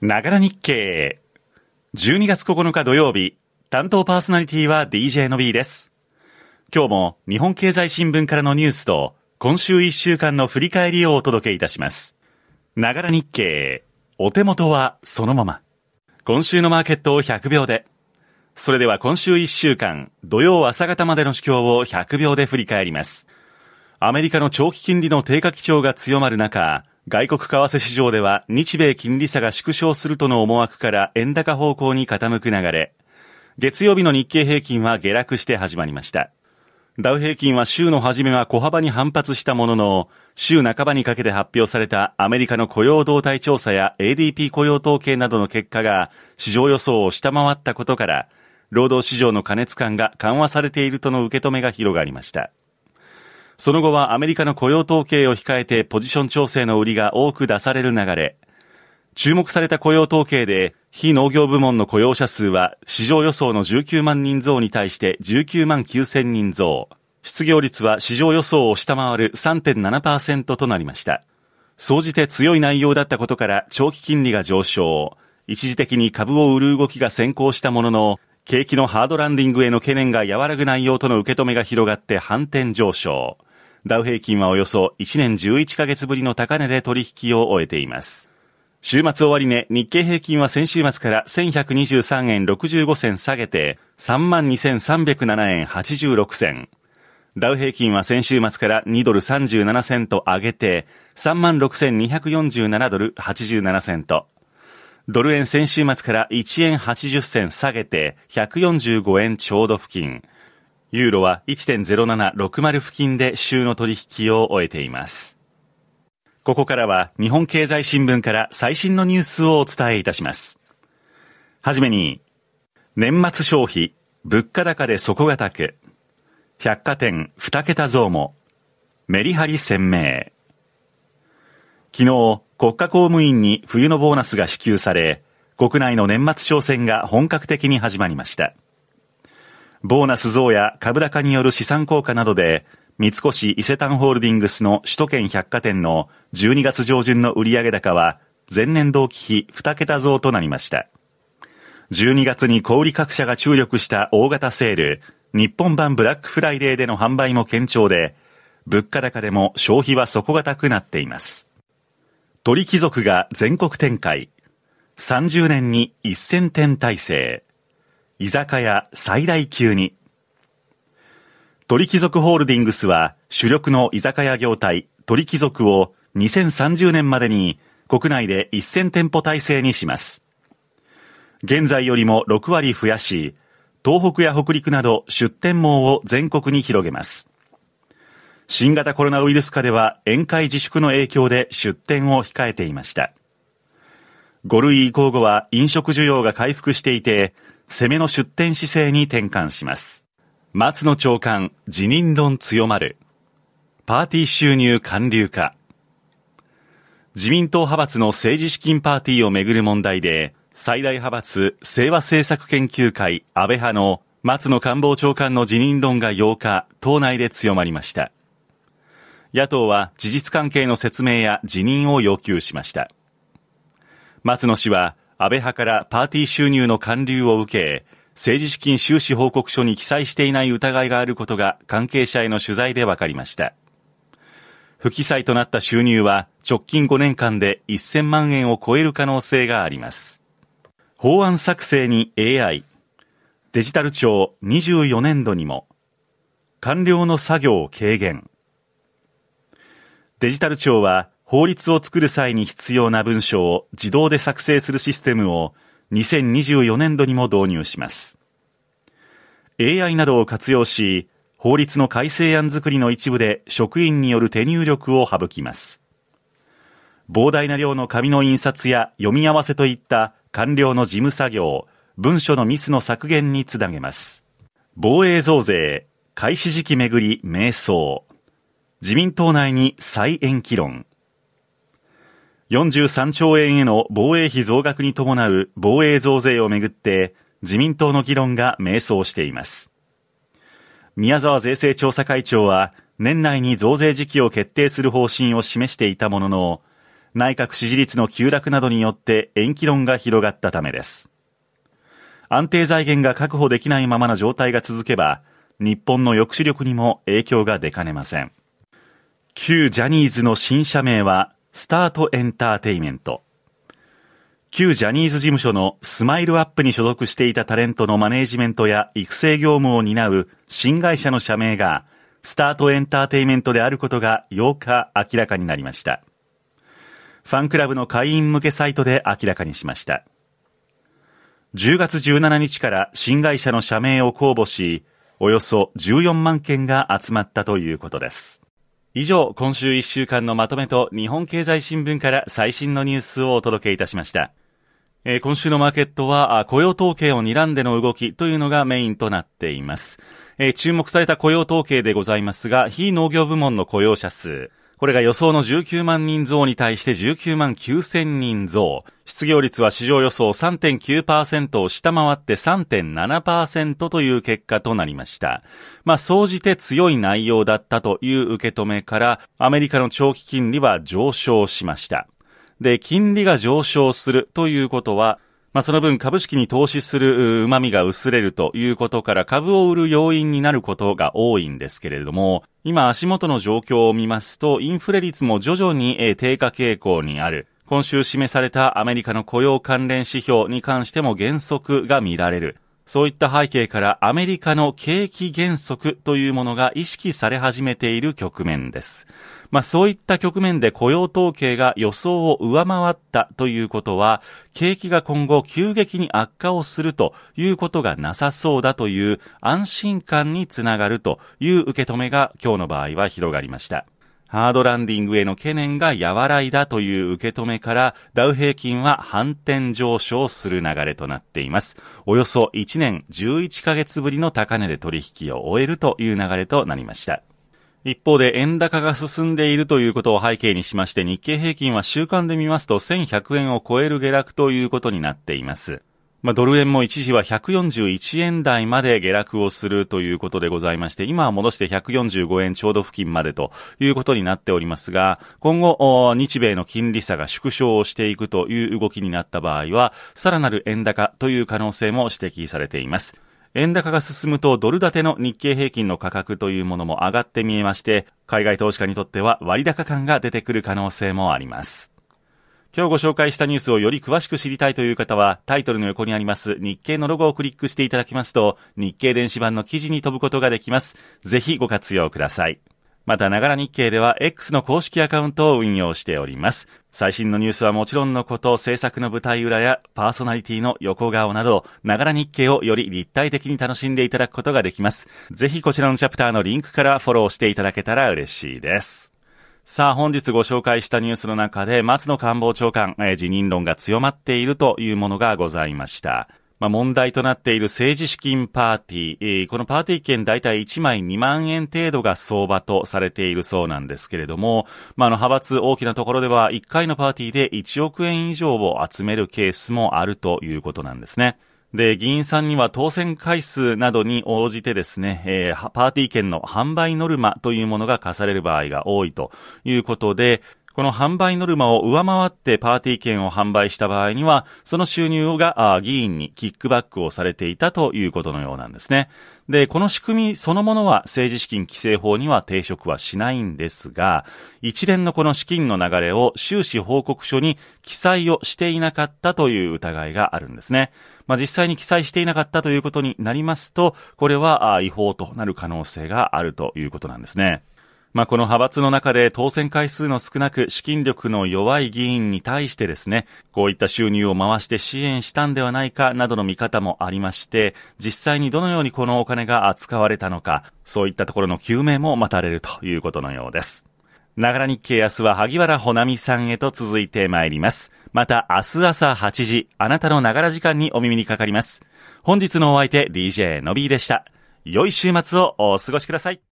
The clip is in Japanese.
ながら日経。12月9日土曜日、担当パーソナリティは DJ の B です。今日も日本経済新聞からのニュースと、今週1週間の振り返りをお届けいたします。ながら日経。お手元はそのまま。今週のマーケットを100秒で。それでは今週1週間、土曜朝方までの主況を100秒で振り返ります。アメリカの長期金利の低下基調が強まる中、外国為替市場では日米金利差が縮小するとの思惑から円高方向に傾く流れ。月曜日の日経平均は下落して始まりました。ダウ平均は週の初めは小幅に反発したものの、週半ばにかけて発表されたアメリカの雇用動態調査や ADP 雇用統計などの結果が市場予想を下回ったことから、労働市場の過熱感が緩和されているとの受け止めが広がりました。その後はアメリカの雇用統計を控えてポジション調整の売りが多く出される流れ。注目された雇用統計で、非農業部門の雇用者数は市場予想の19万人増に対して19万9000人増。失業率は市場予想を下回る3.7%となりました。総じて強い内容だったことから長期金利が上昇。一時的に株を売る動きが先行したものの、景気のハードランディングへの懸念が和らぐ内容との受け止めが広がって反転上昇。ダウ平均はおよそ1年11ヶ月ぶりの高値で取引を終えています。週末終値、日経平均は先週末から1123円65銭下げて32,307円86銭。ダウ平均は先週末から2ドル37セント上げて36,247ドル87セント。ドル円先週末から1円80銭下げて145円ちょうど付近。ユーロは1.0760付近で週の取引を終えています。ここからは日本経済新聞から最新のニュースをお伝えいたします。はじめに、年末消費、物価高で底堅く、百貨店2桁増も、メリハリ鮮明。昨日、国家公務員に冬のボーナスが支給され、国内の年末商戦が本格的に始まりました。ボーナス増や株高による資産効果などで、三越伊勢丹ホールディングスの首都圏百貨店の12月上旬の売上高は前年同期比2桁増となりました。12月に小売各社が注力した大型セール、日本版ブラックフライデーでの販売も堅調で、物価高でも消費は底堅くなっています。鳥貴族が全国展開。30年に1000店体制。居酒屋最大級に。鳥貴族ホールディングスは主力の居酒屋業態鳥貴族を2030年までに国内で1000店舗体制にします。現在よりも6割増やし、東北や北陸など出店網を全国に広げます。新型コロナウイルス下では宴会自粛の影響で出店を控えていました。5類移行後は飲食需要が回復していて、攻めの出店姿勢に転換します。松野長官、辞任論強まる。パーティー収入還流化。自民党派閥の政治資金パーティーをめぐる問題で、最大派閥清和政策研究会安倍派の松野官房長官の辞任論が8日、党内で強まりました。野党は事実関係の説明や辞任を要求しました。松野氏は安倍派からパーティー収入の還流を受け、政治資金収支報告書に記載していない疑いがあることが関係者への取材で分かりました。不記載となった収入は直近5年間で1000万円を超える可能性があります。法案作成に AI、デジタル庁24年度にも、官僚の作業を軽減。デジタル庁は法律を作る際に必要な文書を自動で作成するシステムを2024年度にも導入します。AI などを活用し、法律の改正案作りの一部で職員による手入力を省きます。膨大な量の紙の印刷や読み合わせといった官僚の事務作業、文書のミスの削減につなげます。防衛増税、開始時期めぐり迷走。自民党内に再延期論。43兆円への防衛費増額に伴う防衛増税をめぐって自民党の議論が迷走しています。宮沢税制調査会長は年内に増税時期を決定する方針を示していたものの、内閣支持率の急落などによって延期論が広がったためです。安定財源が確保できないままの状態が続けば、日本の抑止力にも影響が出かねません。旧ジャニーズの新社名は、スタートエンターテイメント。旧ジャニーズ事務所のスマイルアップに所属していたタレントのマネージメントや育成業務を担う新会社の社名が、スタートエンターテイメントであることが8日明らかになりました。ファンクラブの会員向けサイトで明らかにしました。10月17日から新会社の社名を公募し、およそ14万件が集まったということです。以上、今週1週間のまとめと日本経済新聞から最新のニュースをお届けいたしました。えー、今週のマーケットは雇用統計を睨んでの動きというのがメインとなっています。えー、注目された雇用統計でございますが、非農業部門の雇用者数、これが予想の19万人増に対して19万9000人増。失業率は市場予想3.9%を下回って3.7%という結果となりました。まあ、総じて強い内容だったという受け止めから、アメリカの長期金利は上昇しました。で、金利が上昇するということは、まあ、その分株式に投資する旨味が薄れるということから株を売る要因になることが多いんですけれども、今足元の状況を見ますと、インフレ率も徐々に低下傾向にある。今週示されたアメリカの雇用関連指標に関しても減速が見られる。そういった背景からアメリカの景気減速というものが意識され始めている局面です。まあそういった局面で雇用統計が予想を上回ったということは、景気が今後急激に悪化をするということがなさそうだという安心感につながるという受け止めが今日の場合は広がりました。ハードランディングへの懸念が和らいだという受け止めから、ダウ平均は反転上昇する流れとなっています。およそ1年11ヶ月ぶりの高値で取引を終えるという流れとなりました。一方で円高が進んでいるということを背景にしまして日経平均は週間で見ますと1100円を超える下落ということになっています。まあ、ドル円も一時は141円台まで下落をするということでございまして、今は戻して145円ちょうど付近までということになっておりますが、今後、日米の金利差が縮小をしていくという動きになった場合は、さらなる円高という可能性も指摘されています。円高が進むとドル建ての日経平均の価格というものも上がって見えまして、海外投資家にとっては割高感が出てくる可能性もあります。今日ご紹介したニュースをより詳しく知りたいという方は、タイトルの横にあります日経のロゴをクリックしていただきますと、日経電子版の記事に飛ぶことができます。ぜひご活用ください。また、ながら日経では X の公式アカウントを運用しております。最新のニュースはもちろんのこと、制作の舞台裏やパーソナリティの横顔など、ながら日経をより立体的に楽しんでいただくことができます。ぜひこちらのチャプターのリンクからフォローしていただけたら嬉しいです。さあ、本日ご紹介したニュースの中で、松野官房長官、えー、辞任論が強まっているというものがございました。まあ、問題となっている政治資金パーティー、えー、このパーティー券大体1枚2万円程度が相場とされているそうなんですけれども、まあ、あの、派閥大きなところでは1回のパーティーで1億円以上を集めるケースもあるということなんですね。で、議員さんには当選回数などに応じてですね、えー、パーティー券の販売ノルマというものが課される場合が多いということで、この販売ノルマを上回ってパーティー券を販売した場合には、その収入が議員にキックバックをされていたということのようなんですね。で、この仕組みそのものは政治資金規正法には抵触はしないんですが、一連のこの資金の流れを収支報告書に記載をしていなかったという疑いがあるんですね。まあ、実際に記載していなかったということになりますと、これは違法となる可能性があるということなんですね。まあ、この派閥の中で当選回数の少なく資金力の弱い議員に対してですね、こういった収入を回して支援したんではないかなどの見方もありまして、実際にどのようにこのお金が扱われたのか、そういったところの究明も待たれるということのようです。ながら日経明日は萩原ほなみさんへと続いてまいります。また明日朝8時、あなたのながら時間にお耳にかかります。本日のお相手 DJ のびーでした。良い週末をお過ごしください。